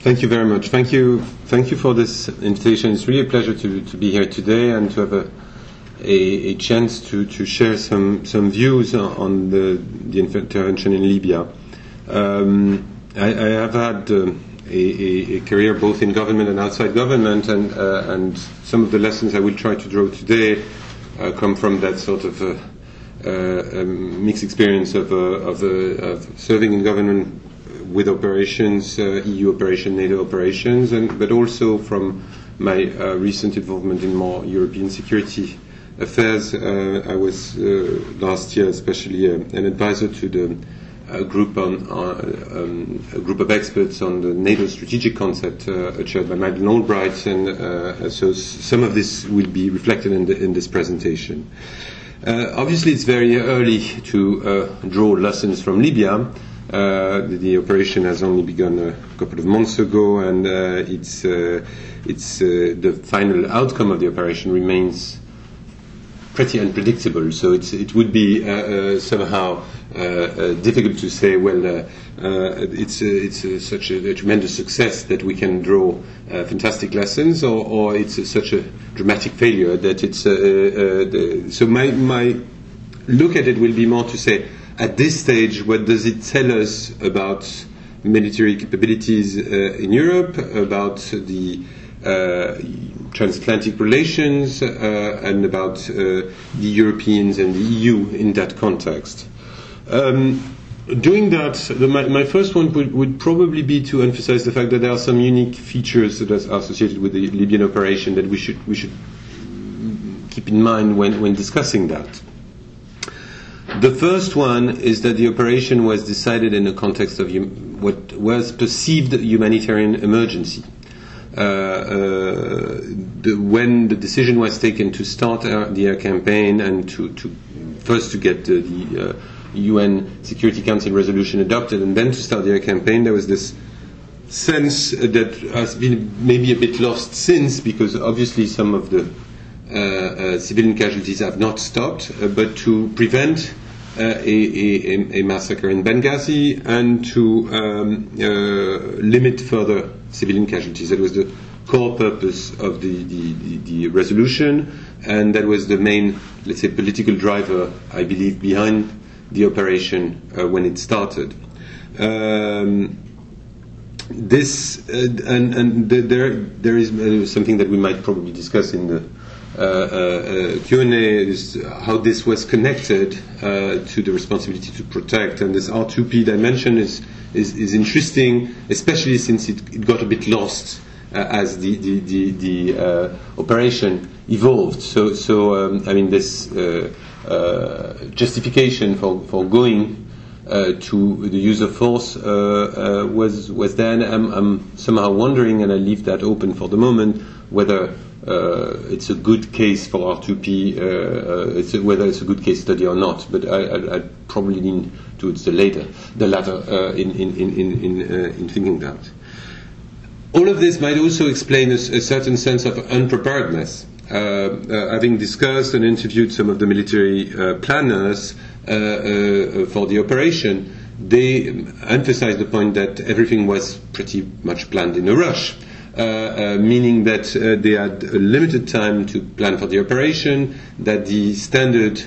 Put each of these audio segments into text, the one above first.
Thank you very much. Thank you, thank you for this invitation. It's really a pleasure to, to be here today and to have a, a, a chance to, to share some, some views on the, the intervention in Libya. Um, I, I, have had uh, a, a, career both in government and outside government, and, uh, and some of the lessons I will try to draw today uh, come from that sort of uh, uh, um, mixed experience of, uh, of, of serving in government with operations, uh, EU operations, NATO operations, and, but also from my uh, recent involvement in more European security affairs. Uh, I was uh, last year especially uh, an advisor to the uh, group on um, a group of experts on the NATO strategic concept chaired by Madeleine Albright, and so some of this will be reflected in, the, in this presentation. obviously, it's very early to draw lessons from Libya. Uh, the, operation has only begun a couple of months ago, and uh, it's, uh, it's uh, the final outcome of the operation remains pretty unpredictable. So it would be uh, uh, somehow difficult to say, well, it's, it's such a, a, tremendous success that we can draw fantastic lessons, or, or it's such a dramatic failure that it's. The, so my, my look at it will be more to say at this stage, what does it tell us about military capabilities uh, in Europe, about the uh, transatlantic relations, uh, and about the Europeans and the EU in that context? Um, doing that, the, my, my, first one would, would, probably be to emphasize the fact that there are some unique features that are associated with the Libyan operation that we should, we should keep in mind when, when discussing that. The first one is that the operation was decided in the context of what was perceived humanitarian emergency. Uh, uh, the, when the decision was taken to start the air campaign and to, to first to get the, the uh, UN Security Council resolution adopted and then to start the air campaign, there was this sense that has been maybe a bit lost since because obviously some of the uh, uh, civilian casualties have not stopped, uh, but to prevent a, a, a, massacre in Benghazi and to um, limit further civilian casualties. That was the core purpose of the, the, the, the, resolution, and that was the main, let's say, political driver, I believe, behind the operation uh, when it started. Um, this uh, and, and there there is uh, something that we might probably discuss in the uh, uh, Q&A is how this was connected uh, to the responsibility to protect. And this R2P dimension is, is, is interesting, especially since it, it, got a bit lost as the, the, the, the operation evolved. So, so um, I mean, this justification for, for going uh, to the use of force uh, uh, was was then I'm, I'm, somehow wondering, and I leave that open for the moment, whether uh, it's a good case for R2P, uh, uh, it's a, whether it's a good case study or not. But I, I probably lean towards the later, the latter, in, in, in, in, in thinking that. All of this might also explain a, a certain sense of unpreparedness. Uh, uh, having discussed and interviewed some of the military uh, planners for the operation, they emphasized the point that everything was pretty much planned in a rush. Uh, uh, meaning that uh, they had a limited time to plan for the operation, that the standard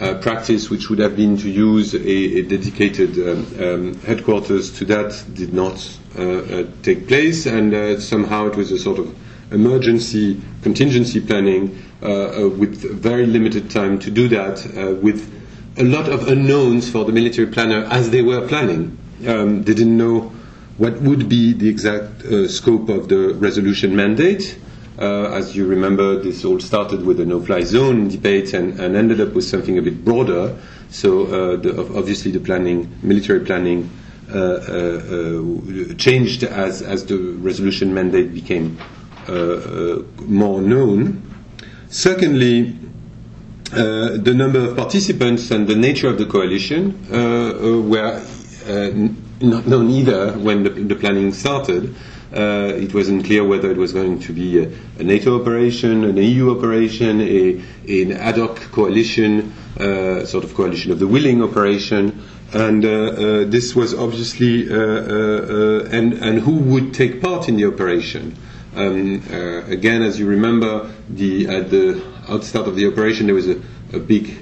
uh, practice, which would have been to use a, a dedicated um, um, headquarters to that, did not uh, uh, take place, and somehow it was a sort of emergency contingency planning with very limited time to do that, with a lot of unknowns for the military planner as they were planning. Um, they didn't know what would be the exact uh, scope of the resolution mandate? Uh, as you remember, this all started with a no-fly zone debate and, and, ended up with something a bit broader. So uh, the, obviously, the planning, military planning, uh, uh, uh, changed as as the resolution mandate became more known. Secondly, the number of participants and the nature of the coalition were not known either when the, the planning started. Uh, it wasn't clear whether it was going to be a, a NATO operation, an EU operation, a, an ad hoc coalition, uh, sort of coalition of the willing operation. and uh, uh, this was obviously uh, and and who would take part in the operation. Um, again, as you remember, the at the outstart of the operation, there was a, a big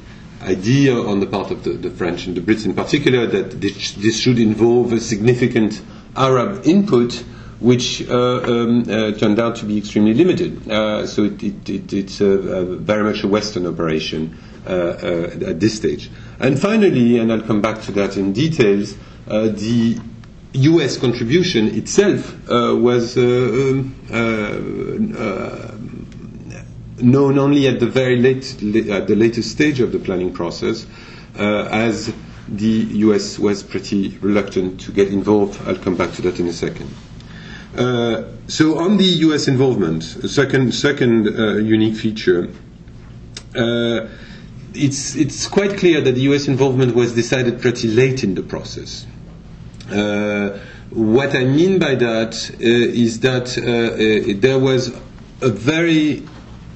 idea on the part of the, the, French and the Brits in particular that this, this should involve a significant Arab input, which uh, um, uh, turned out to be extremely limited. Uh, so it, it, it, it's very much a Western operation at this stage. And finally, and I'll come back to that in details, the U.S. contribution itself was um, known only at the very late, at the latest stage of the planning process, uh, as the US was pretty reluctant to get involved. I'll come back to that in a second. Uh, so on the US involvement, second second uh, unique feature, uh, it's it's quite clear that the US involvement was decided pretty late in the process. Uh, what I mean by that uh, is that there was a very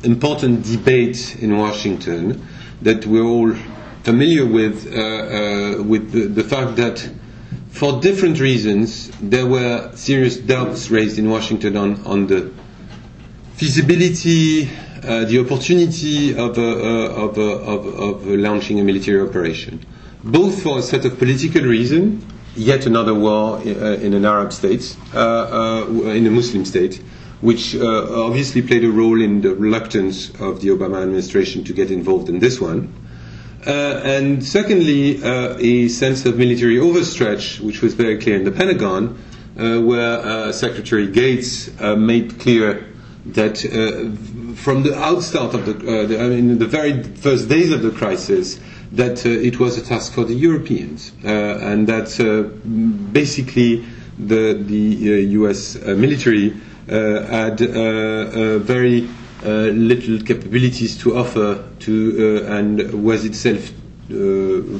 important debate in Washington that we're all familiar with, uh, uh, with the, the, fact that for different reasons there were serious doubts raised in Washington on, on the feasibility, uh, the opportunity of, uh, of, of, of, launching a military operation, both for a set of political reasons, yet another war in, uh, in an Arab state, uh, in a Muslim state, which uh, obviously played a role in the reluctance of the Obama administration to get involved in this one. Uh, and secondly, uh, a sense of military overstretch, which was very clear in the Pentagon, uh, where uh, Secretary Gates uh, made clear that from the outstart of the, the, I mean, the very first days of the crisis, that it was a task for the Europeans, and that basically the, the U.S. military Uh, had uh, uh, very uh, little capabilities to offer to uh, and was itself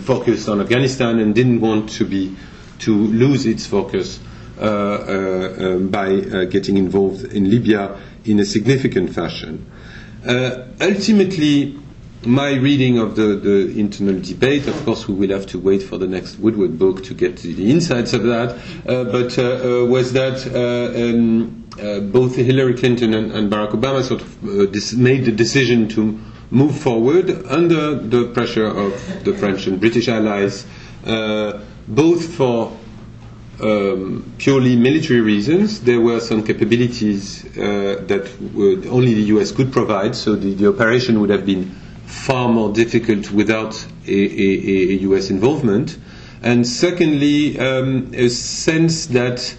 focused on Afghanistan and didn't want to be to lose its focus um, by getting involved in Libya in a significant fashion. ultimately, my reading of the, the, internal debate, of course, we will have to wait for the next Woodward book to get the insights of that, uh, but uh, uh, was that um, uh, both Hillary Clinton and, and, Barack Obama sort of uh, made the decision to move forward under the pressure of the French and British allies, uh, both for um, purely military reasons. There were some capabilities uh, that would only the US could provide, so the, the, operation would have been far more difficult without a, a, a US involvement. And secondly, um, a sense that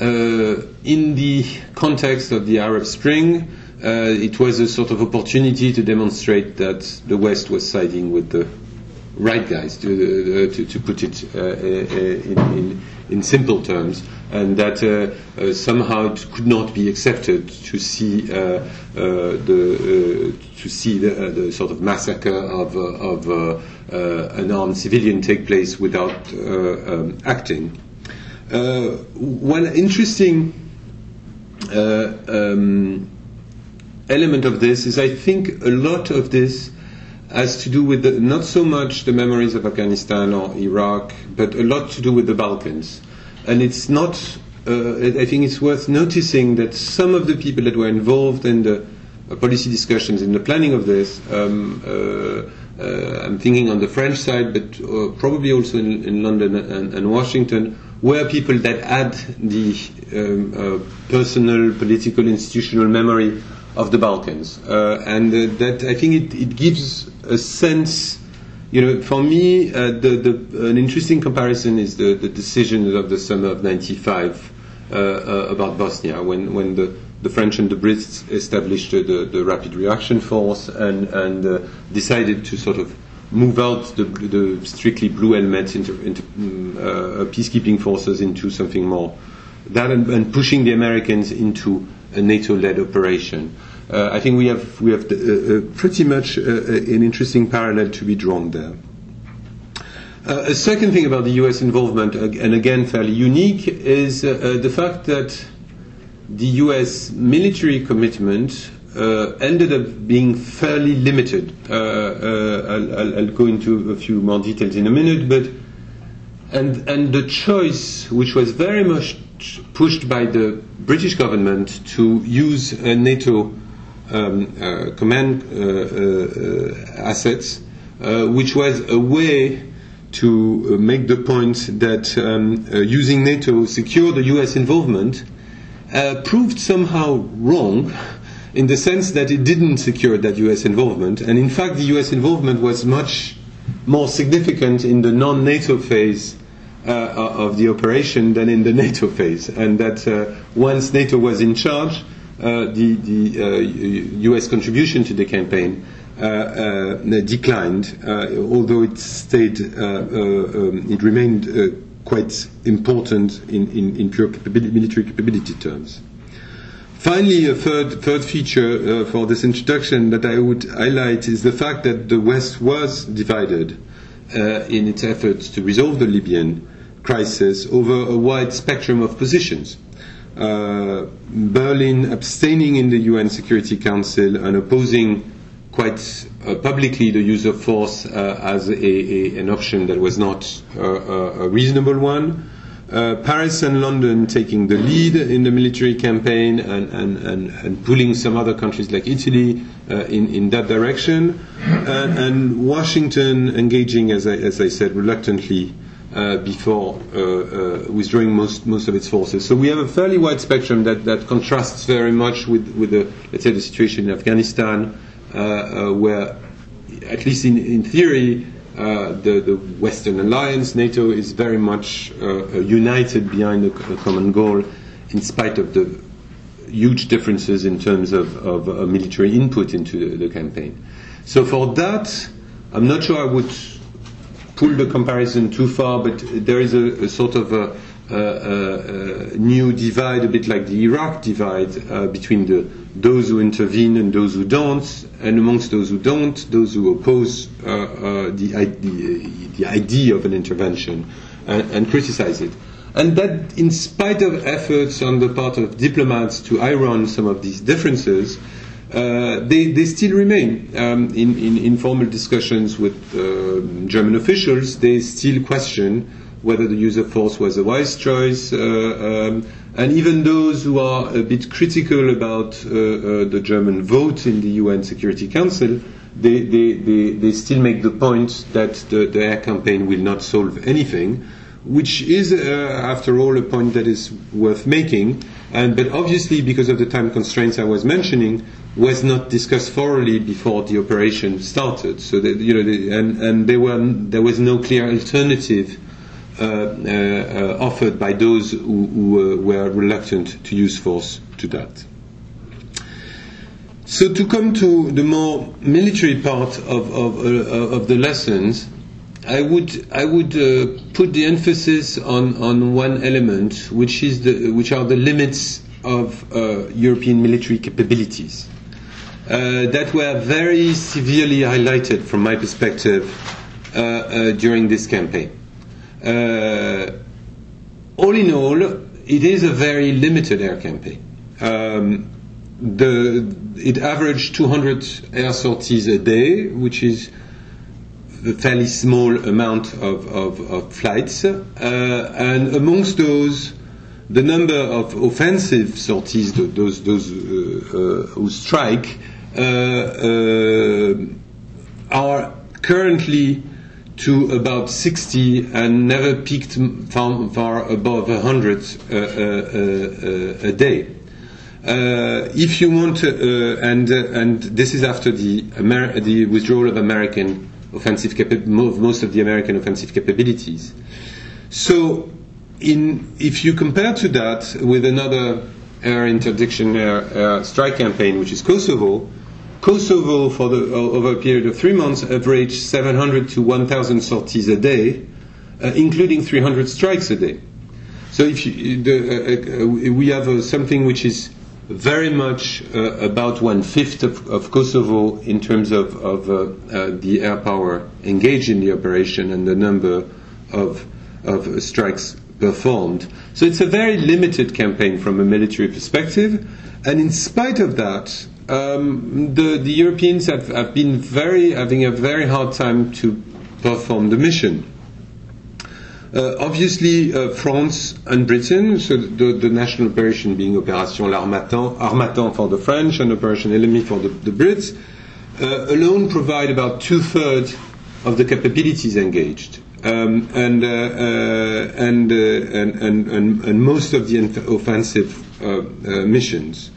uh, in the context of the Arab Spring, uh, it was a sort of opportunity to demonstrate that the West was siding with the right guys, to, uh, to, to, put it in, in, in, simple terms, and that uh, somehow it could not be accepted to see uh, the to see the, the, sort of massacre of, of an armed civilian take place without um, acting. Uh, one interesting uh, um, element of this is I think a lot of this has to do with the, not so much the memories of Afghanistan or Iraq, but a lot to do with the Balkans. And it's not, uh, I think it's worth noticing that some of the people that were involved in the uh, policy discussions, in the planning of this, um, uh, uh I'm thinking on the French side, but probably also in, in London and, and Washington, were people that had the um, uh, personal, political, institutional memory of the Balkans. Uh, and uh, that I think it, it, gives a sense, you know, for me, uh, the, the, an interesting comparison is the, the decision of the summer of 95 uh, uh, about Bosnia, when, when the, the French and the Brits established the, the Rapid Reaction Force and, and decided to sort of move out the, the strictly blue helmets into, into mm, uh, peacekeeping forces into something more that and, and pushing the Americans into a NATO-led operation. Uh, I think we have we have the, uh, uh pretty much uh, uh, an interesting parallel to be drawn there. a second thing about the U.S. involvement, and again fairly unique, is the fact that the U.S. military commitment uh, ended up being fairly limited. Uh, uh, I'll, I'll, go into a few more details in a minute, but and, and the choice, which was very much pushed by the British government to use uh, NATO um, uh, command uh, uh, assets, uh, which was a way to make the point that um, using NATO secure the US involvement, proved somehow wrong in the sense that it didn't secure that US involvement. And in fact, the US involvement was much more significant in the non NATO phase of the operation than in the NATO phase. And that uh, once NATO was in charge, uh, the, the US uh, contribution to the campaign uh, uh, declined, although it stayed, um, it remained quite important in, in, in pure capability, military capability terms. Finally, a third, third feature uh, for this introduction that I would highlight is the fact that the West was divided uh, in its efforts to resolve the Libyan crisis over a wide spectrum of positions. Uh, Berlin abstaining in the UN Security Council and opposing quite uh, publicly the use of force uh, as a, a, an option that was not uh, a reasonable one. Uh, Paris and London taking the lead in the military campaign and, and, and, and pulling some other countries like Italy uh, in, in that direction, and, and Washington engaging, as I, as I said, reluctantly uh, before uh, uh, withdrawing most, most of its forces. So we have a fairly wide spectrum that, that contrasts very much with, with the, let's say, the situation in Afghanistan, uh, where, at least in, in theory, uh, the, the, Western alliance, NATO, is very much uh, united behind a, a, common goal, in spite of the huge differences in terms of, of uh, military input into the, the, campaign. So for that, I'm not sure I would pull the comparison too far, but there is a, a sort of a, new divide, a bit like the Iraq divide, uh, between the those who intervene and those who don't, and amongst those who don't, those who oppose uh, uh, the, the, the, idea of an intervention and, and, criticize it. And that, in spite of efforts on the part of diplomats to iron some of these differences, uh, they, they still remain. Um, in, in informal discussions with uh, German officials, they still question whether the use of force was a wise choice. Uh, um, and even those who are a bit critical about uh, the German vote in the UN Security Council, they, they, they, they still make the point that the, the, air campaign will not solve anything, which is, uh, after all, a point that is worth making. And, but obviously, because of the time constraints I was mentioning, was not discussed thoroughly before the operation started. So that, you know, the, and, and there, were, there was no clear alternative uh, uh, offered by those who, who were reluctant to use force to that. So to come to the more military part of, of, uh, of the lessons, I would, I would uh, put the emphasis on, on one element, which, is the, which are the limits of uh, European military capabilities. that were very severely highlighted from my perspective during this campaign. Uh, all in all, it is a very limited air campaign. Um, the, it averaged 200 air sorties a day, which is a fairly small amount of, of, of flights. Uh, and amongst those, the number of offensive sorties, those, those uh, uh, who strike, uh, uh, are currently to about 60 and never peaked far, far above 100 uh, uh, uh, a day. Uh, if you want, uh, and uh, and this is after the Amer- the withdrawal of American offensive capa- most of the American offensive capabilities. So, in if you compare to that with another air interdiction air, air strike campaign, which is Kosovo, Kosovo, for the, over a period of three months, averaged 700 to 1,000 sorties a day, uh, including 300 strikes a day. So if you, the, uh, uh, we have uh, something which is very much uh, about one fifth of, of, Kosovo in terms of, of uh, the air power engaged in the operation and the number of, of strikes performed. So it's a very limited campaign from a military perspective, and in spite of that, um, the, the Europeans have, have been very having a very hard time to perform the mission. Uh, obviously, uh, France and Britain, so the, the, national operation being Operation L'Harmattan, Harmattan for the French and Operation Ellamy for the, the Brits, uh, alone provide about two thirds of the capabilities engaged. Um, and, uh, uh, and, uh, and, and, and, and, most of the offensive missions.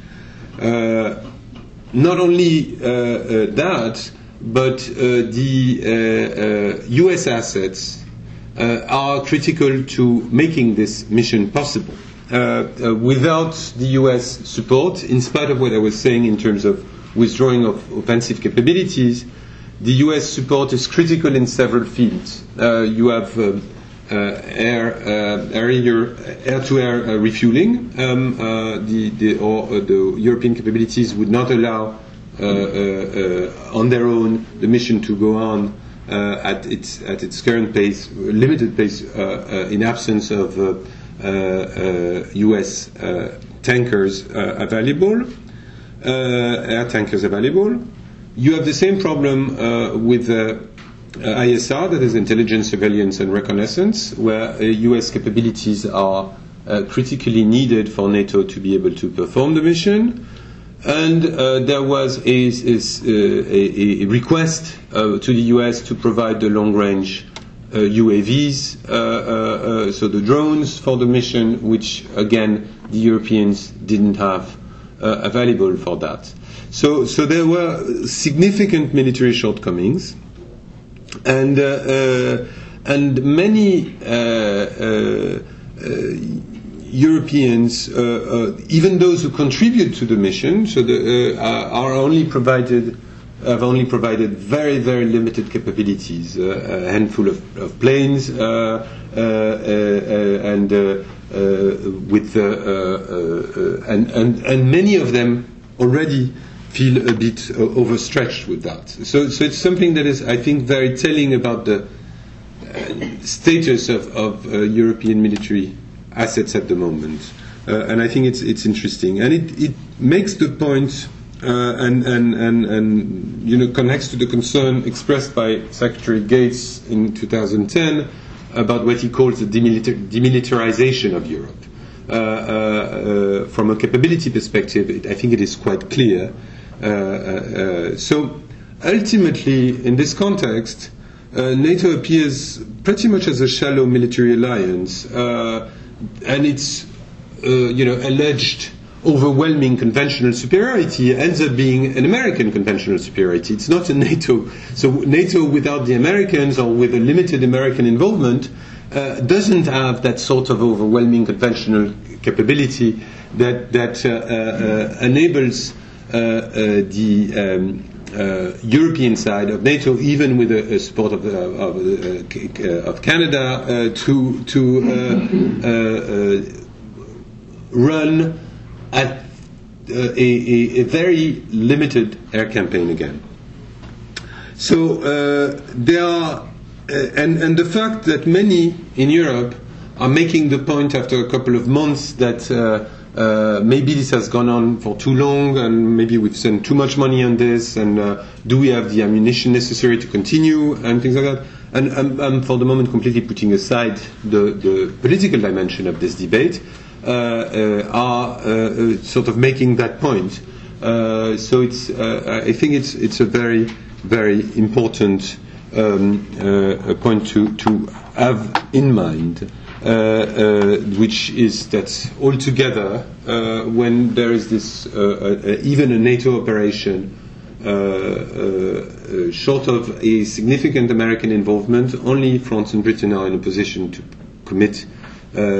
not only that, but the US assets are critical to making this mission possible. Uh, uh, without the US support, in spite of what I was saying in terms of withdrawing of offensive capabilities, the US support is critical in several fields. Uh, you have uh, uh, air, air-to-air refueling, um, the, the, or the European capabilities would not allow on their own the mission to go on uh, Uh, at its at its current pace, limited pace, uh, uh, in absence of uh, uh, U.S. tankers available, air tankers available. You have the same problem with ISR, that is intelligence, surveillance, and reconnaissance, where U.S. capabilities are critically needed for NATO to be able to perform the mission. And uh, there was a, a, a request uh, to the US to provide the long range uh, UAVs, uh, uh, uh, so the drones for the mission, which again the Europeans didn't have available for that. So, so there were significant military shortcomings, and and many Europeans, uh, uh, even those who contribute to the mission, so the, uh, are only provided have only provided very very limited capabilities, a handful of, of planes, and with and, and and many of them already feel a bit uh, overstretched with that. So, so it's something that is, I think, very telling about the uh, status of, of uh, European military assets at the moment. Uh, and I think it's, it's interesting. And it, it makes the point uh, and, and, and, and you know, connects to the concern expressed by Secretary Gates in 2010 about what he calls the demilitar- demilitarization of Europe. Uh, uh, uh from a capability perspective, it, I think it is quite clear. Uh, so ultimately, in this context, NATO appears pretty much as a shallow military alliance and its uh, you know alleged overwhelming conventional superiority ends up being an American conventional superiority. It's not a NATO. So NATO without the Americans or with a limited American involvement uh, doesn't have that sort of overwhelming conventional capability that that uh, uh, uh enables uh, the um, uh, European side of NATO, even with the uh, support of, uh, of, uh, of Canada, uh, to to uh, run at a, a, a, very limited air campaign again. So there are, and and the fact that many in Europe are making the point after a couple of months that uh, maybe this has gone on for too long and maybe we've spent too much money on this and uh, do we have the ammunition necessary to continue and things like that. And I'm, I'm for the moment completely putting aside the, the political dimension of this debate, uh, uh are uh, sort of making that point. so it's, I think it's, it's a very, very important um, point to, to have in mind. Uh, uh, which is that altogether, uh, when there is this even a NATO operation, short of a significant American involvement, only France and Britain are in a position to commit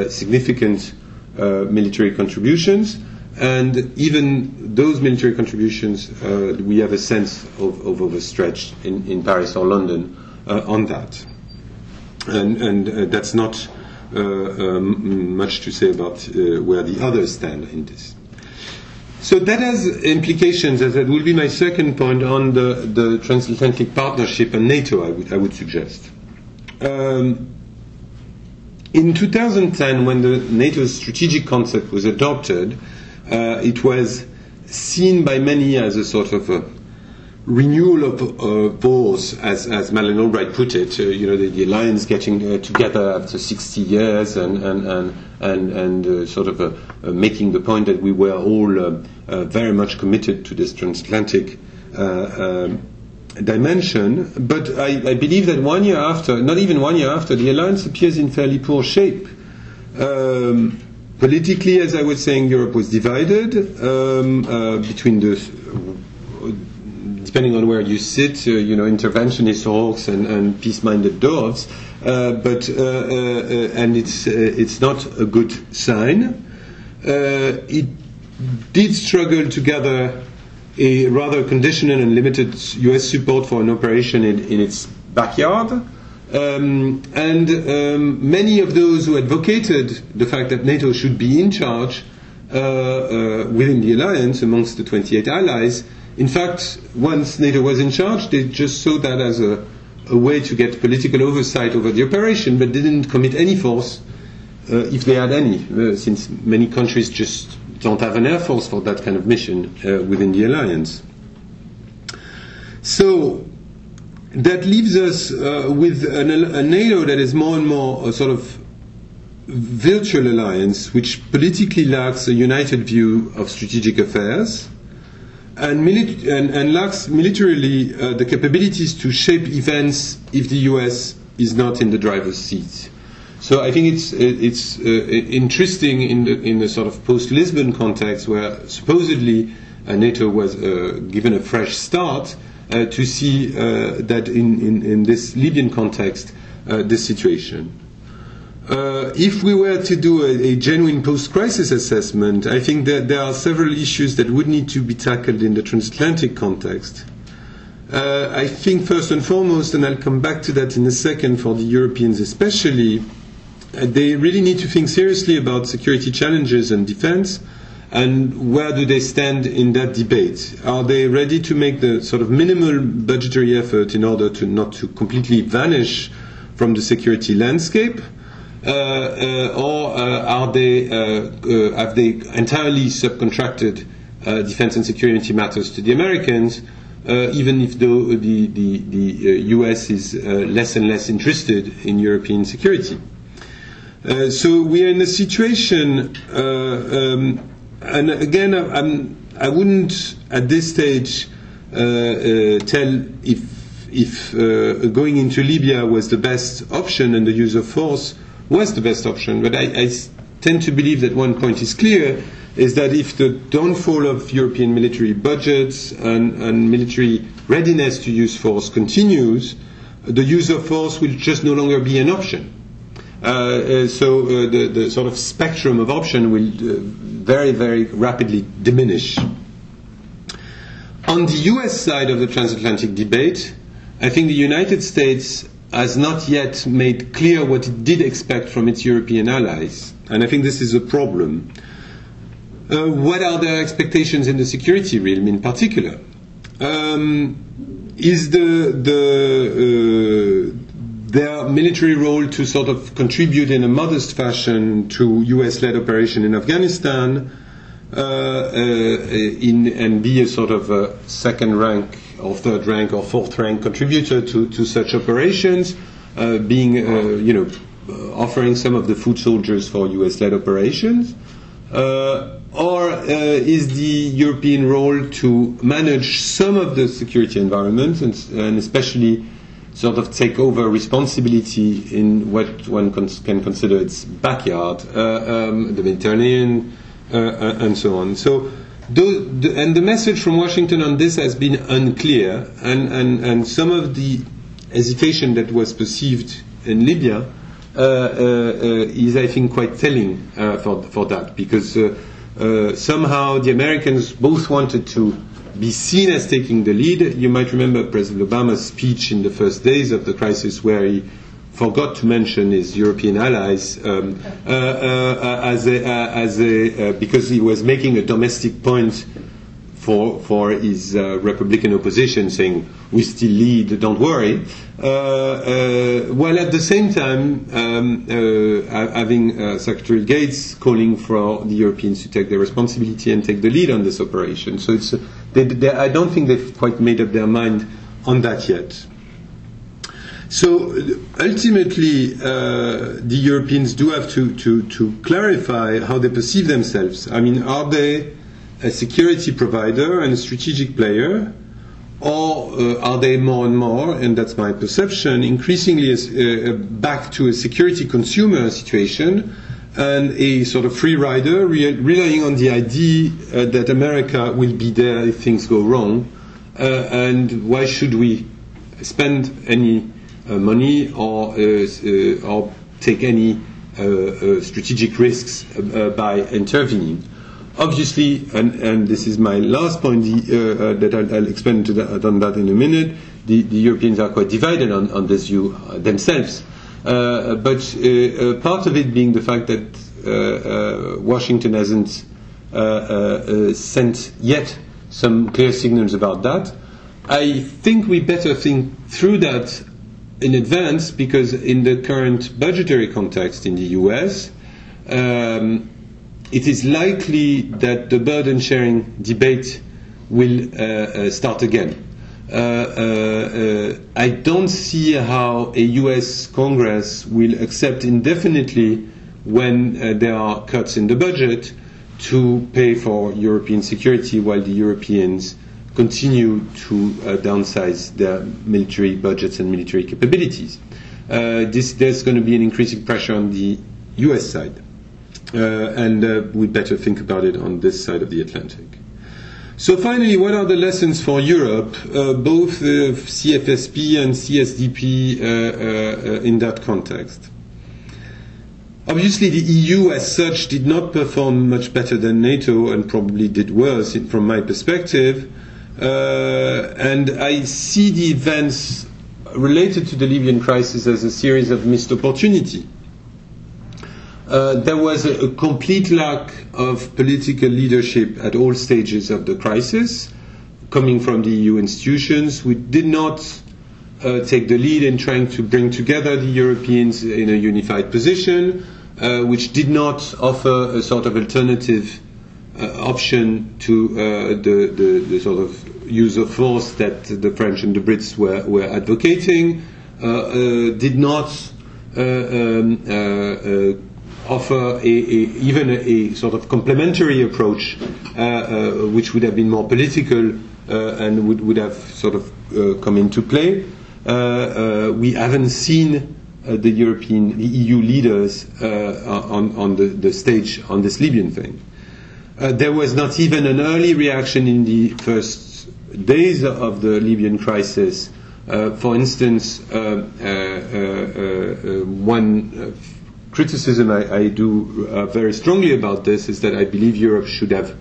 significant military contributions and even those military contributions, uh, we have a sense of, of overstretched in, in Paris or London uh, on that. And, and uh, that's not uh, um, much to say about uh, where the others stand in this. So that has implications, as that will be my second point on the, the transatlantic partnership and NATO, I would, I would suggest. Um, in 2010, when the NATO strategic concept was adopted, uh, it was seen by many as a sort of a renewal of uh, as, as Madeleine Albright put it, uh, you know, the, the alliance getting uh, together after 60 years and, and, and, and, and uh, sort of uh, uh, making the point that we were all um, very much committed to this transatlantic um, dimension. But I, I, believe that one year after, not even one year after, the alliance appears in fairly poor shape. Um, politically, as I was saying, Europe was divided um, between the depending on where you sit, uh, you know, interventionist hawks and, and peace-minded doves. Uh, but uh, uh, uh and it's uh, it's not a good sign. it did struggle to gather a rather conditional and limited U.S. support for an operation in, in its backyard. Um, and um, many of those who advocated the fact that NATO should be in charge within the alliance amongst the 28 allies in fact, once NATO was in charge, they just saw that as a, a way to get political oversight over the operation, but didn't commit any force, uh, if they had any, uh, since many countries just don't have an air force for that kind of mission uh, within the alliance. So that leaves us uh, with an, a NATO that is more and more a sort of virtual alliance, which politically lacks a united view of strategic affairs and, and, and, lacks militarily uh, the capabilities to shape events if the US is not in the driver's seat. So I think it's it's uh, interesting in the in the sort of post-Lisbon context where supposedly uh, NATO was uh, given a fresh start uh, to see uh, that in, in, in, this Libyan context this situation. Uh, if we were to do a, a genuine post-crisis assessment, I think that there are several issues that would need to be tackled in the transatlantic context. Uh, I think first and foremost, and I'll come back to that in a second for the Europeans especially, uh, they really need to think seriously about security challenges and defense, and where do they stand in that debate? Are they ready to make the sort of minimal budgetary effort in order to not to completely vanish from the security landscape? Uh, uh, or uh, are they have they entirely subcontracted defense and security matters to the Americans? even if the, the, the, the US is less and less interested in European security. Uh, so we are in a situation, uh, um, and again, I'm, I wouldn't at this stage uh, tell if if going into Libya was the best option and the use of force was the best option. But I, I tend to believe that one point is clear is that if the downfall of European military budgets and, and, military readiness to use force continues, the use of force will just no longer be an option. Uh, uh, so uh, the, the, sort of spectrum of option will uh, very, very rapidly diminish. On the US side of the transatlantic debate, I think the United States has not yet made clear what it did expect from its European allies. And I think this is a problem. Uh, what are their expectations in the security realm in particular? Um, is the, the, uh, their military role to sort of contribute in a modest fashion to US led operation in Afghanistan uh, uh, in, and be a sort of a second rank or third rank or fourth rank contributor to, to such operations, uh, being, uh, you know, uh, offering some of the food soldiers for US led operations? Uh, or uh, is the European role to manage some of the security environment and, and especially sort of take over responsibility in what one cons- can consider its backyard, uh, um, the Mediterranean, and so on? So the, and the message from Washington on this has been unclear, and, and, and some of the hesitation that was perceived in Libya uh, uh, uh, is, I think, quite telling uh, for, for that, because uh, somehow the Americans both wanted to be seen as taking the lead. You might remember President Obama's speech in the first days of the crisis, where he forgot to mention his European allies um, uh, uh, as a, uh, as a uh, because he was making a domestic point for for his uh, Republican opposition, saying we still lead, don't worry. Uh, while at the same time um, having Secretary Gates calling for the Europeans to take their responsibility and take the lead on this operation. So it's they, they, I don't think they've quite made up their mind on that yet. So ultimately, uh, the Europeans do have to, to, to clarify how they perceive themselves. I mean, are they a security provider and a strategic player? Or uh, are they more and more, and that's my perception, increasingly uh, back to a security consumer situation and a sort of free rider, re- relying on the idea uh, that America will be there if things go wrong? Uh, and why should we spend any uh, Uh, money or, uh, uh, or take any uh, strategic risks by intervening? Obviously, and, and, this is my last point the, uh, that I'll, I'll expand that, on that in a minute, the, the, Europeans are quite divided on, on this view uh, themselves. Uh, but part of it being the fact that Washington hasn't sent yet some clear signals about that. I think we better think through that in advance because in the current budgetary context in the US, um, it is likely that the burden sharing debate will uh, uh, start again. Uh, uh, I don't see how a US Congress will accept indefinitely when uh, there are cuts in the budget to pay for European security while the Europeans continue to uh, downsize their military budgets and military capabilities. Uh, this, there's going to be an increasing pressure on the US side. Uh, and uh, we better think about it on this side of the Atlantic. So finally, what are the lessons for Europe, uh, both CFSP and CSDP in that context? Obviously, the EU as such did not perform much better than NATO and probably did worse from my perspective. Uh, and I see the events related to the Libyan crisis as a series of missed opportunity. Uh, there was a, a, complete lack of political leadership at all stages of the crisis, coming from the EU institutions. We did not uh, take the lead in trying to bring together the Europeans in a unified position, uh, which did not offer a sort of alternative option to uh, the, the, the, sort of use of force that the French and the Brits were, were advocating, uh, did not um, offer a, a, even a, a, sort of complementary approach, uh, uh, which would have been more political uh, and would, would have sort of come into play. we haven't seen the European, the EU leaders on, on the, the stage on this Libyan thing. Uh, there was not even an early reaction in the first days of the Libyan crisis. Uh, for instance, uh, uh, uh one criticism I, I do very strongly about this is that I believe Europe should have,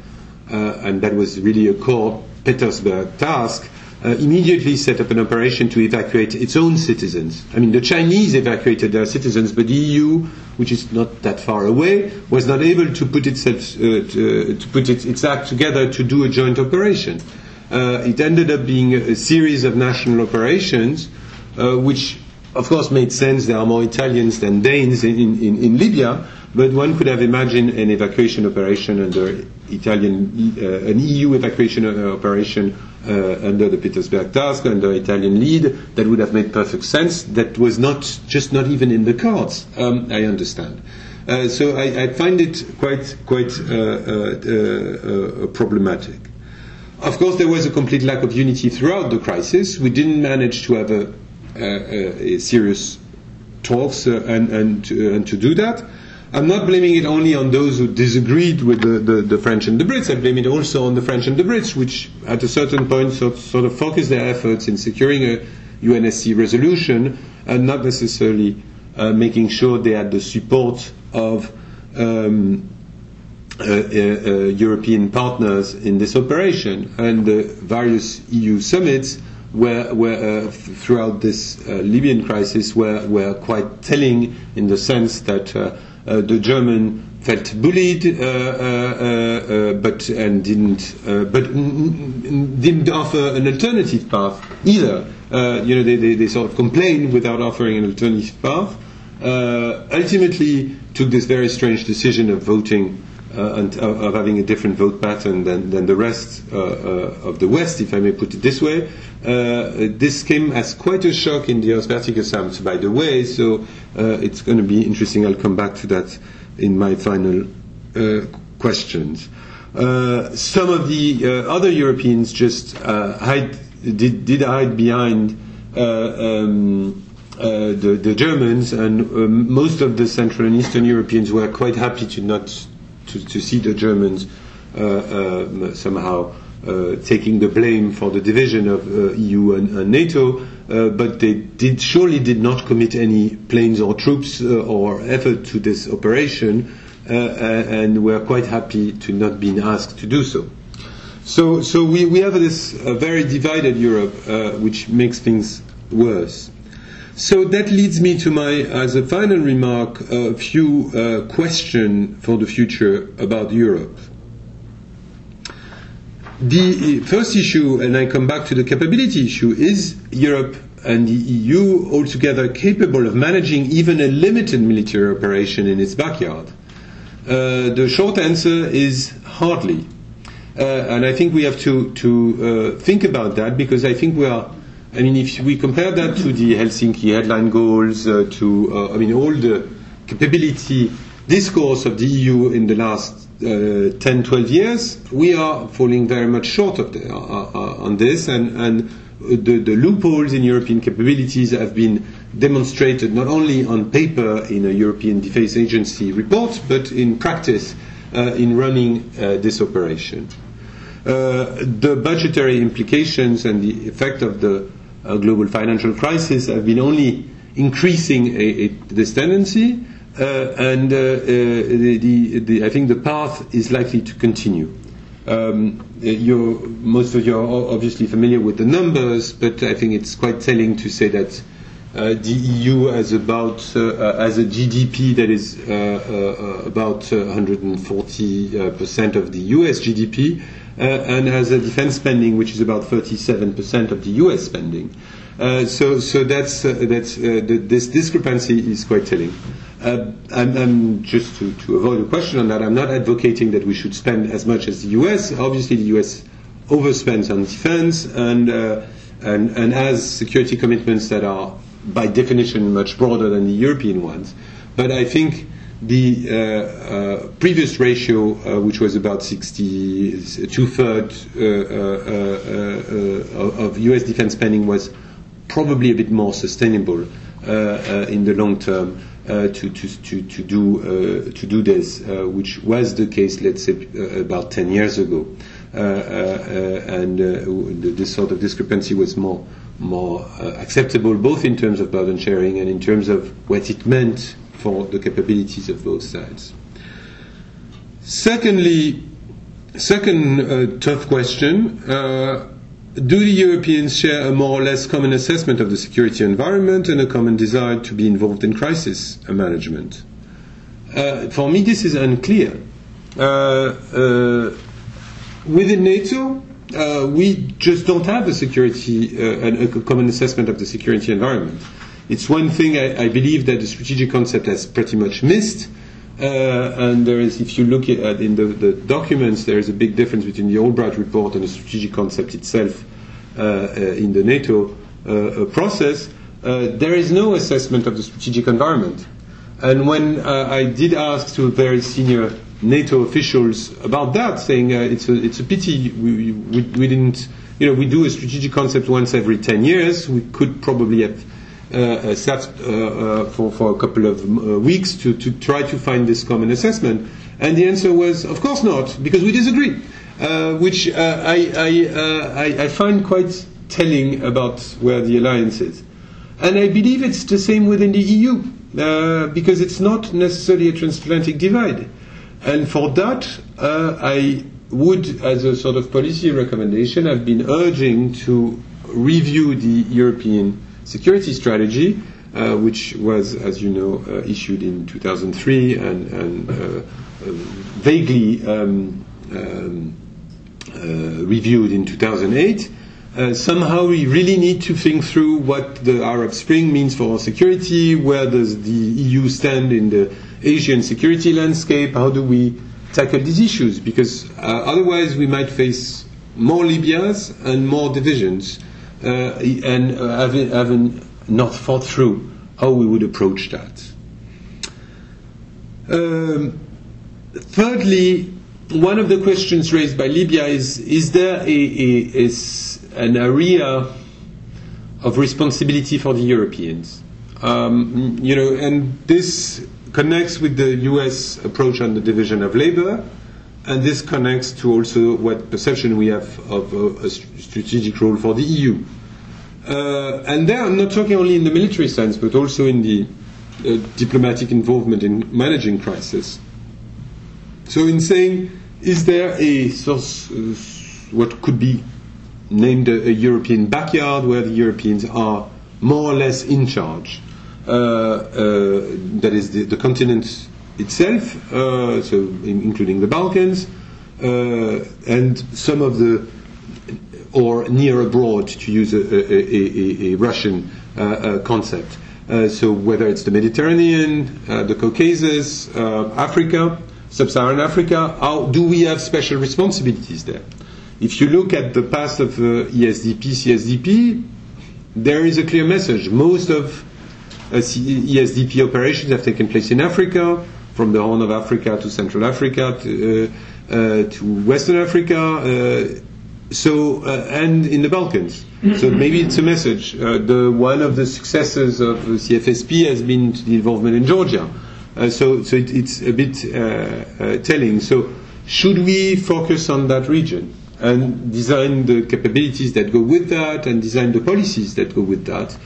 and that was really a core Petersberg task, uh, immediately set up an operation to evacuate its own citizens. I mean, the Chinese evacuated their citizens, but the EU, which is not that far away, was not able to put itself uh, to, to, put its, its, act together to do a joint operation. Uh, it ended up being a, a series of national operations, uh, which, of course, made sense. There are more Italians than Danes in, in, in Libya, but one could have imagined an evacuation operation under Italian, uh, an EU evacuation uh, operation uh, under the Petersberg task, under Italian lead, that would have made perfect sense. That was not just not even in the cards. Um, I understand. Uh, so I, I, find it quite quite uh, uh, uh, problematic. Of course, there was a complete lack of unity throughout the crisis. We didn't manage to have a, a, a serious talks and, and, to, and to do that. I'm not blaming it only on those who disagreed with the, the, the, French and the Brits. I blame it also on the French and the Brits, which at a certain point sort, sort of focused their efforts in securing a UNSC resolution and not necessarily uh, making sure they had the support of um, uh, uh, uh European partners in this operation. And the various EU summits were, were uh, throughout this uh, Libyan crisis were, were quite telling in the sense that Uh, the German felt bullied, uh, uh, uh, uh but and didn't, but didn't offer an alternative path either. you know, they, they, they, sort of complained without offering an alternative path. ultimately, took this very strange decision of voting uh, and uh, of having a different vote pattern than, than the rest uh, uh, of the West, if I may put it this way. Uh, this came as quite a shock in the Auswärtiges by the way, so it's going to be interesting. I'll come back to that in my final questions. some of the other Europeans just hide, did, did, hide behind um, the, the, Germans, and um, most of the Central and Eastern Europeans were quite happy to not to, to see the Germans uh, uh, somehow uh, taking the blame for the division of EU and, and NATO, but they did surely did not commit any planes or troops or effort to this operation, and were quite happy to not being asked to do so. So, so we, we have this uh, very divided Europe, uh, which makes things worse. So that leads me to my, as a final remark, a few uh, questions for the future about Europe. The first issue, and I come back to the capability issue, is Europe and the EU altogether capable of managing even a limited military operation in its backyard? Uh, the short answer is hardly. Uh, and I think we have to, to uh, think about that because I think we are I mean, if we compare that to the Helsinki headline goals, uh, to, uh, I mean, all the capability discourse of the EU in the last uh, 10, 12 years, we are falling very much short of the, uh, uh, on this, and, and the, the, loopholes in European capabilities have been demonstrated not only on paper in a European Defence Agency report, but in practice uh, in running this operation. the budgetary implications and the effect of the uh, global financial crisis have been only increasing a, a, this tendency, uh, and uh, uh the, the, the, I think the path is likely to continue. Um, most of you are obviously familiar with the numbers, but I think it's quite telling to say that uh, the EU has about uh, as a GDP that is about 140 percent of the US GDP uh, and has a defense spending which is about 37% of the US spending. Uh, so, so that's, uh, that's the, this discrepancy is quite telling. Uh, and, and, just to, to, avoid a question on that, I'm not advocating that we should spend as much as the US. Obviously, the US overspends on defense and, uh, and, and has security commitments that are, by definition, much broader than the European ones. But I think the uh, uh, previous ratio, uh, which was about 60, two thirds of US defense spending, was probably a bit more sustainable in the long term. Uh, to, to, to, to, do, uh, to do this, uh, which was the case, let's say, about 10 years ago. and this sort of discrepancy was more, more acceptable, both in terms of burden sharing and in terms of what it meant for the capabilities of both sides. Secondly, second uh, tough question. Uh, do the Europeans share a more or less common assessment of the security environment and a common desire to be involved in crisis management? Uh, for me, this is unclear. Uh, uh, within NATO, uh, we just don't have a security, a common assessment of the security environment. It's one thing I, I believe that the strategic concept has pretty much missed. Uh, and there is, if you look at in the, the, documents, there is a big difference between the Albright report and the strategic concept itself uh, uh, in the NATO uh, uh, process. Uh, there is no assessment of the strategic environment. And when I did ask to very senior NATO officials about that, saying it's a it's a pity we, we, we didn't, you know, we do a strategic concept once every 10 years. We could probably have uh, sat uh, uh, for, for a couple of weeks to, to try to find this common assessment? And the answer was, of course not, because we disagree, which I, I, I, I find quite telling about where the alliance is. And I believe it's the same within the EU, uh, because it's not necessarily a transatlantic divide. And for that, uh, I would, as a sort of policy recommendation, have been urging to review the European security strategy, uh, which was, as you know, uh, issued in 2003 and, and uh, uh, vaguely um, um, uh, reviewed in 2008. Uh, somehow we really need to think through what the Arab Spring means for our security, where does the EU stand in the Asian security landscape, how do we tackle these issues because otherwise we might face more Libyas and more divisions and uh, having, having not thought through how we would approach that. Um, thirdly, one of the questions raised by Libya is is there a, a, is an area of responsibility for the Europeans? Um, you know, and this connects with the US approach on the division of labor, and this connects to also what perception we have of a, a strategic role for the EU. Uh, and there, I'm not talking only in the military sense, but also in the uh, diplomatic involvement in managing crisis. So, in saying, is there a source, uh, what could be named a, a, European backyard where the Europeans are more or less in charge? Uh, uh that is the, the continent itself, uh, so in, including the Balkans, uh, and some of the or near abroad, to use a, a, a, a Russian uh, uh, concept. Uh, so whether it's the Mediterranean, uh, the Caucasus, Africa, sub-Saharan Africa, how do we have special responsibilities there? If you look at the past of ESDP, CSDP, there is a clear message. Most of ESDP operations have taken place in Africa, from the Horn of Africa to Central Africa to, to Western Africa so uh, and in the Balkans. so maybe it's a message. Uh, the one of the successes of the CFSP has been the involvement in Georgia. Uh, so so it, it's a bit uh, uh, telling. So should we focus on that region and design the capabilities that go with that and design the policies that go with that?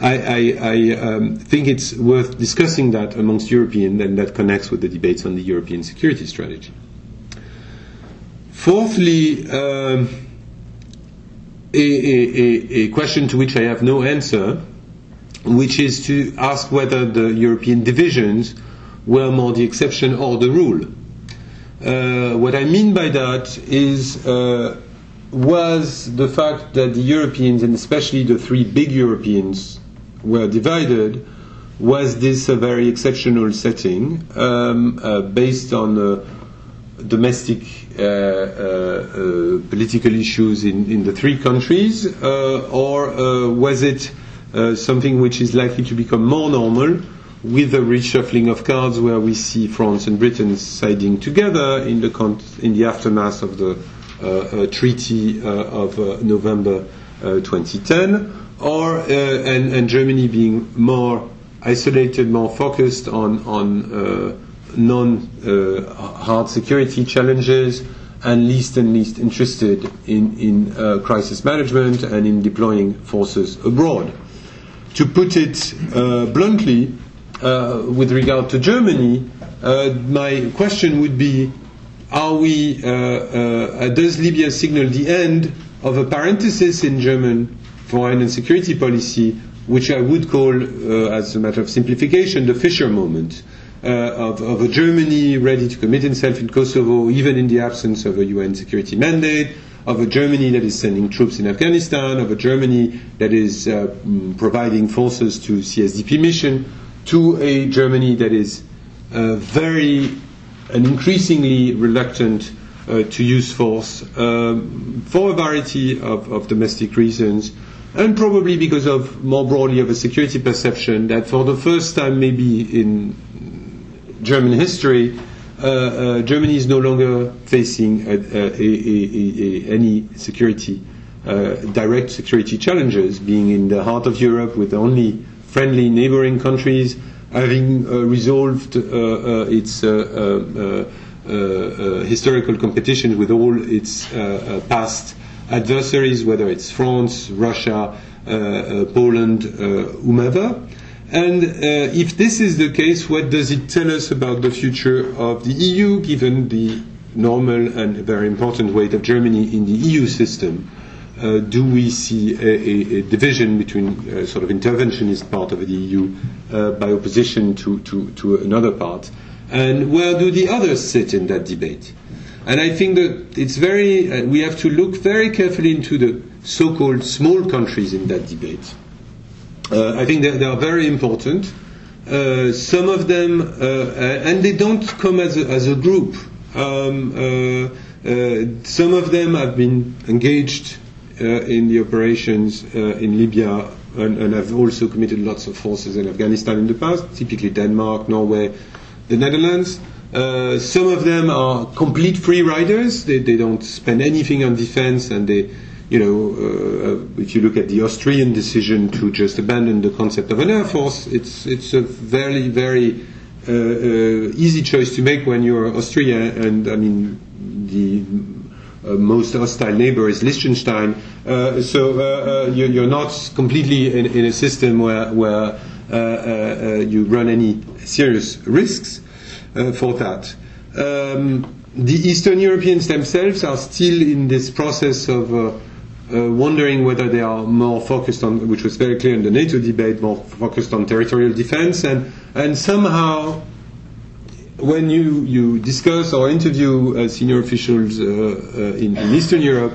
I, I, I um, think it's worth discussing that amongst Europeans, and that connects with the debates on the European security strategy. Fourthly. Um, a, a, a, question to which I have no answer, which is to ask whether the European divisions were more the exception or the rule. Uh, what I mean by that is uh, was the fact that the Europeans, and especially the three big Europeans, were divided. Was this a very exceptional setting um, uh, based on uh, domestic uh, uh, uh, political issues in, in the three countries, or was it something which is likely to become more normal with the reshuffling of cards where we see France and Britain siding together in the, con- in the aftermath of the uh, uh, treaty uh, of November 2010, or and, and, Germany being more isolated, more focused on on uh, security challenges and least and least interested in, in uh, crisis management and in deploying forces abroad. To put it uh, bluntly, uh, with regard to Germany, uh, my question would be: Are we? Uh, does Libya signal the end of a parenthesis in German foreign and security policy, which I would call, as a matter of simplification, the Fischer moment? uh, of, of, a Germany ready to commit itself in Kosovo, even in the absence of a UN security mandate, of a Germany that is sending troops in Afghanistan, of a Germany that is uh, mm, providing forces to CSDP mission, to a Germany that is uh, very and increasingly reluctant uh, to use force um, for a variety of, of domestic reasons and probably because of more broadly of a security perception that for the first time maybe in German history, uh, uh, Germany is no longer facing a, a, a, any security, uh, direct security challenges, being in the heart of Europe with only friendly neighboring countries, having uh, resolved uh, uh, its historical competition with all its past adversaries, whether it's France, Russia, Poland, whomever. And uh, if this is the case, what does it tell us about the future of the EU, given the normal and very important weight of Germany in the EU system? Uh, do we see a, a, a division between uh, sort of interventionist part of the EU uh, by opposition to, to, to another part? And where do the others sit in that debate? And I think that it's very, uh, we have to look very carefully into the so-called small countries in that debate. Uh, I think they are very important. Uh, some of them, uh, and they don't come as a, as a group. Um, uh, uh, some of them have been engaged uh, in the operations uh, in Libya and, and, have also committed lots of forces in Afghanistan in the past, typically Denmark, Norway, the Netherlands. Uh, some of them are complete free riders. They, they, don't spend anything on defense, and they, you know, uh, if you look at the Austrian decision to just abandon the concept of an air force, it's it's a very very uh, uh easy choice to make when you're Austria, and I mean the uh, most hostile neighbor is Liechtenstein. Uh, so uh you're, not completely in, in, a system where, where uh, uh, you run any serious risks for that. Um, the Eastern Europeans themselves are still in this process of wondering whether they are more focused on, which was very clear in the NATO debate, more focused on territorial defense, and, and somehow when you, you discuss or interview uh, senior officials uh, uh, in, in, Eastern Europe,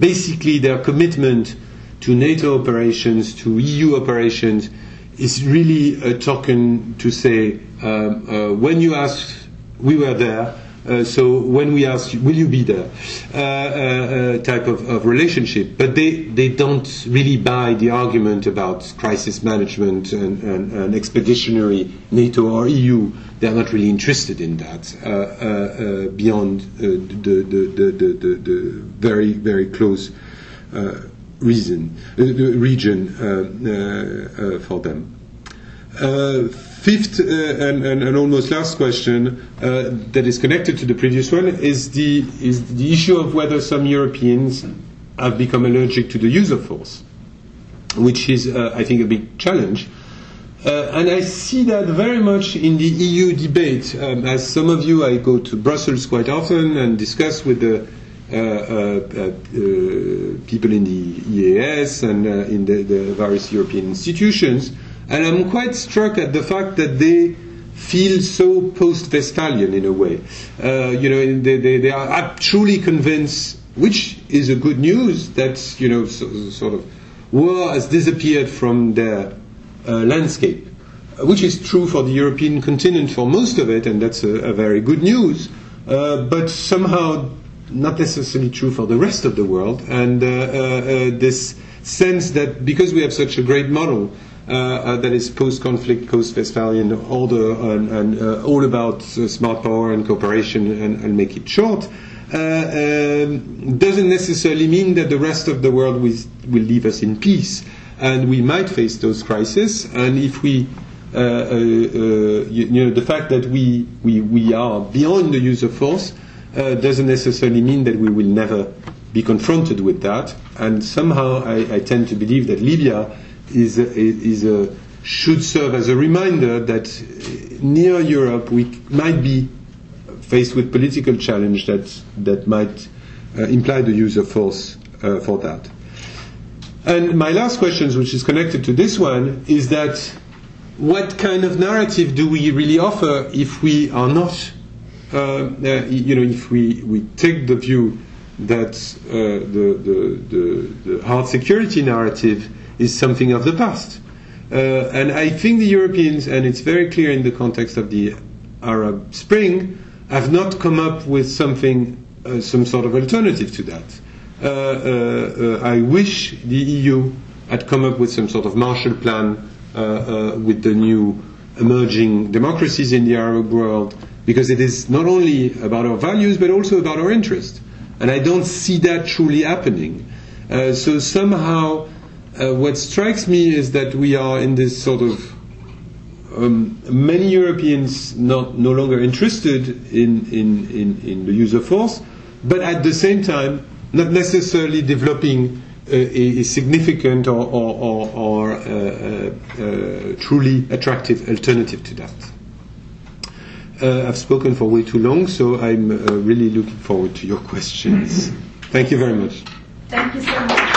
basically their commitment to NATO operations, to EU operations, is really a token to say, um, uh, when you ask, we were there, uh, so when we ask, will you be there, uh, uh, type of, of, relationship. But they, they don't really buy the argument about crisis management and, and, and expeditionary NATO or EU. They're not really interested in that uh, uh, uh, beyond the, the, the, the, the, very, very close reason, region for them. Fifth uh, and, and, and, almost last question uh, that is connected to the previous one is the, is the issue of whether some Europeans have become allergic to the use of force, which is, uh, I think, a big challenge. Uh, and I see that very much in the EU debate. Um, as some of you, I go to Brussels quite often and discuss with the uh, uh, people in the EAS and in the, the various European institutions. And I'm quite struck at the fact that they feel so post-Westphalian in a way. Uh, you know, they, they, they, are truly convinced, which is a good news, that, you know, so, sort of war has disappeared from their uh, landscape, which is true for the European continent for most of it, and that's a, a very good news, uh, but somehow not necessarily true for the rest of the world. And uh, uh, uh, this sense that because we have such a great model, uh, uh, that is post-conflict, post-Westphalian order, and, and uh, all about smart power and cooperation, and, and make it short, um, doesn't necessarily mean that the rest of the world will, will leave us in peace. And we might face those crises, and if we you, you, know, the fact that we, we, we are beyond the use of force uh, doesn't necessarily mean that we will never be confronted with that. And somehow I, I tend to believe that Libya is a, is a, should serve as a reminder that near Europe we might be faced with political challenge that that might uh, imply the use of force uh, for that. And my last question, which is connected to this one, is that what kind of narrative do we really offer if we are not, uh, uh you know, if we, we take the view that uh, the, the, the, the hard security narrative is something of the past. Uh, and I think the Europeans, and it's very clear in the context of the Arab Spring, have not come up with something, uh, some sort of alternative to that. Uh, uh, uh I wish the EU had come up with some sort of Marshall Plan uh, with the new emerging democracies in the Arab world, because it is not only about our values but also about our interest. And I don't see that truly happening. so somehow uh, what strikes me is that we are in this sort of um, many Europeans not no longer interested in, in, in, in, the use of force, but at the same time not necessarily developing uh, a, a, significant or, or, or, or uh, uh, uh truly attractive alternative to that. Uh, I've spoken for way too long, so I'm really looking forward to your questions. Thank you very much. Thank you so much.